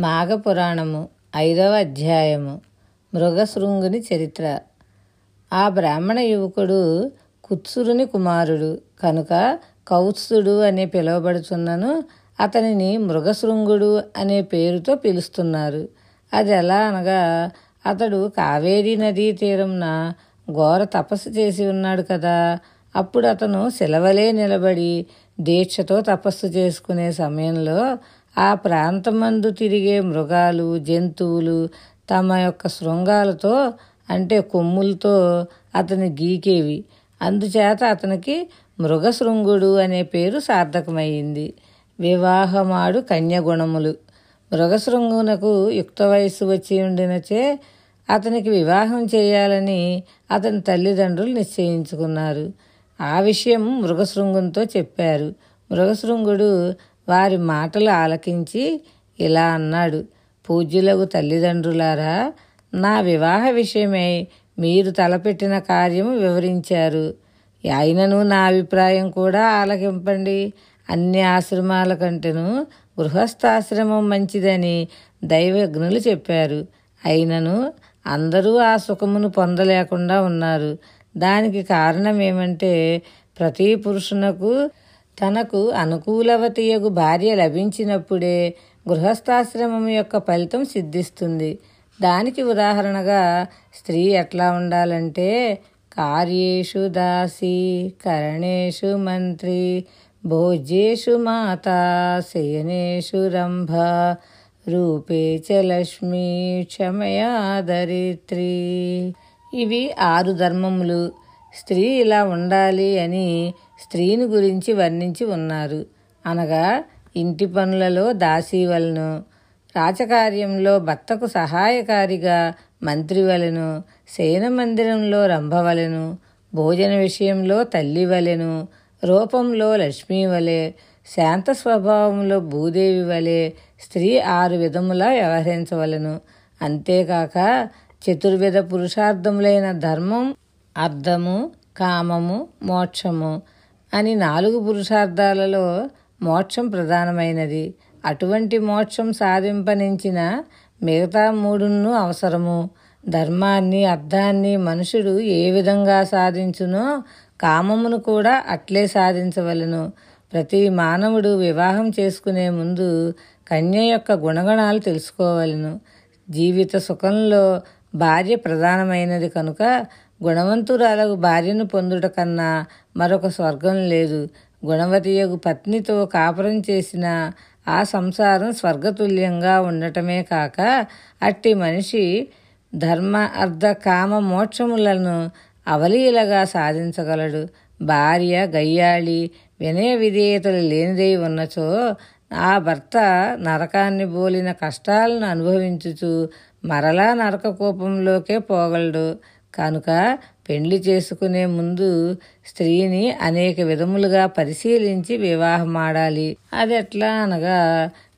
మాఘపురాణము ఐదవ అధ్యాయము. మృగశృంగుని చరిత్ర. ఆ బ్రాహ్మణ యువకుడు కుత్సురుని కుమారుడు. కనుక కౌత్సుడు అని పిలువబడుచున్నను అతనిని మృగశృంగుడు అనే పేరుతో పిలుస్తున్నారు. అది ఎలా అనగా అతడు కావేరీ నదీ తీరంన ఘోర తపస్సు చేసి ఉన్నాడు కదా. అప్పుడు అతను సెలవలే నిలబడి దీక్షతో తపస్సు చేసుకునే సమయంలో ఆ ప్రాంతమందు తిరిగే మృగాలు జంతువులు తమ యొక్క శృంగాలతో అంటే కొమ్ములతో అతని గీకేవి. అందుచేత అతనికి మృగశృంగుడు అనే పేరు సార్థకమైంది వివాహమాడు కన్యగుణములు. మృగశృంగునకు యుక్త వయస్సు వచ్చి ఉండినచే అతనికి వివాహం చేయాలని అతని తల్లిదండ్రులు నిశ్చయించుకున్నారు. ఆ విషయం మృగశృంగునితో చెప్పారు. మృగశృంగుడు వారి మాటలు ఆలకించి ఇలా అన్నాడు. పూజ్యులకు తల్లిదండ్రులారా నా వివాహ విషయమై మీరు తలపెట్టిన కార్యము వివరించారు. అయినను నా అభిప్రాయం కూడా ఆలకింపండి. అన్ని ఆశ్రమాల కంటేను గృహస్థాశ్రమం మంచిదని దైవజ్ఞులు చెప్పారు. అయినను అందరూ ఆ సుఖమును పొందలేకుండా ఉన్నారు. దానికి కారణం ఏమంటే ప్రతి పురుషునకు తనకు అనుకూలవతియగు భార్య లభించినప్పుడే గృహస్థాశ్రమం యొక్క ఫలితం సిద్ధిస్తుంది. దానికి ఉదాహరణగా స్త్రీ ఎట్లా ఉండాలంటే కార్యేషు దాసి కరణేషు మంత్రి భోజ్యేషు మాత శయనేషు రంభ రూపే చ లక్ష్మీ క్షమయా దరిత్రి. ఇవి ఆరు ధర్మములు. స్త్రీ ఇలా ఉండాలి అని స్త్రీని గురించి వర్ణించి ఉన్నారు. అనగా ఇంటి పనులలో దాసీ వలను రాచకార్యంలో భర్తకు సహాయకారిగా మంత్రి వలెను శయన మందిరంలో రంభవలెను భోజన విషయంలో తల్లి వలెను రూపంలో లక్ష్మీ వలె శాంత స్వభావంలో భూదేవి వలె స్త్రీ ఆరు విధములా వ్యవహరించవలను. అంతేకాక చతుర్విధ పురుషార్థములైన ధర్మం అర్థము కామము మోక్షము అని నాలుగు పురుషార్థాలలో మోక్షం ప్రధానమైనది. అటువంటి మోక్షం సాధింపనించిన మిగతా మూడును అవసరము. ధర్మాన్ని అర్థాన్ని మనుషుడు ఏ విధంగా సాధించునో కామమును కూడా అట్లే సాధించవలను. ప్రతి మానవుడు వివాహం చేసుకునే ముందు కన్య యొక్క గుణగణాలు తెలుసుకోవలను. జీవిత సుఖంలో భార్య ప్రధానమైనది కనుక గుణవంతురాలకు భార్యను పొందుట కన్నా మరొక స్వర్గం లేదు. గుణవతియగు పత్నితో కాపురం చేసిన ఆ సంసారం స్వర్గతుల్యంగా ఉండటమే కాక అట్టి మనిషి ధర్మ అర్ధ కామ మోక్షములను అవలీలగా సాధించగలడు. భార్య గయ్యాళి వినయ విధేయతలు లేనిదై ఉన్నచో ఆ భర్త నరకాన్ని బోలిన కష్టాలను అనుభవించుచు మరలా నరక కోపంలోకే పోగలడు. కనుక పెండ్లి చేసుకునే ముందు స్త్రీని అనేక విధములుగా పరిశీలించి వివాహమాడాలి అది ఎట్లా అనగా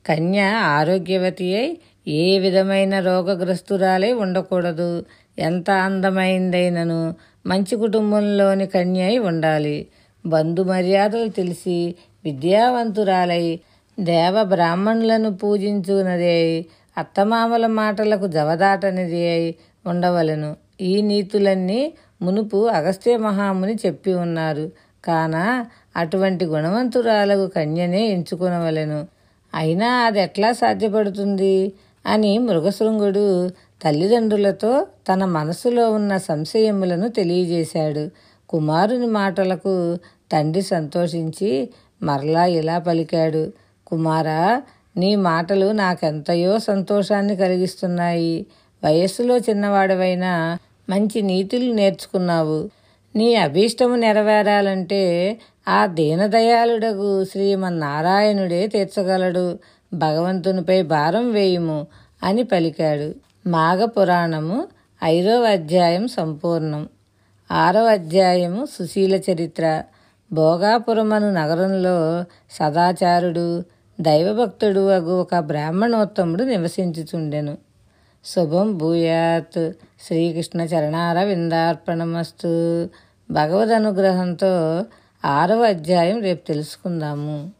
కన్య ఆరోగ్యవతి అయి ఏ విధమైన రోగగ్రస్తురాలై ఉండకూడదు. ఎంత అందమైందైనను మంచి కుటుంబంలోని కన్య అయి ఉండాలి. బంధు మర్యాదలు తెలిసి విద్యావంతురాలై దేవ బ్రాహ్మణులను పూజించునదే అత్తమామల మాటలకు జవదాటనిది అయి ఉండవలను. ఈ నీతులన్నీ మునుపు అగస్త్య మహాముని చెప్పి ఉన్నారు. కాన అటువంటి గుణవంతురాలకు కన్యనే ఎంచుకునవలెను. అయినా అది ఎట్లా సాధ్యపడుతుంది? అని మృగశృంగుడు తల్లిదండ్రులతో తన మనసులో ఉన్న సంశయములను తెలియజేశాడు. కుమారుని మాటలకు తండ్రి సంతోషించి మరలా ఇలా పలికాడు. కుమారా నీ మాటలు నాకెంతయో సంతోషాన్ని కలిగిస్తున్నాయి. వయస్సులో చిన్నవాడవైనా మంచి నీతులు నేర్చుకున్నావు. నీ అభీష్టము నెరవేరాలంటే ఆ దీనదయాళుడగు శ్రీమన్నారాయణుడే తీర్చగలడు. భగవంతునిపై భారం వేయుము అని పలికాడు. మాఘపురాణము ఐదవ అధ్యాయం సంపూర్ణం. ఆరవ అధ్యాయము సుశీల చరిత్ర. భోగాపురమను నగరంలో సదాచారుడు దైవభక్తుడు అగు ఒక బ్రాహ్మణోత్తముడు నివసించుచుండెను. శుభం భూయాత్. శ్రీకృష్ణ చరణార విందార్పణమస్తు భగవద్ అనుగ్రహంతో ఆరవ అధ్యాయం రేపు తెలుసుకుందాము.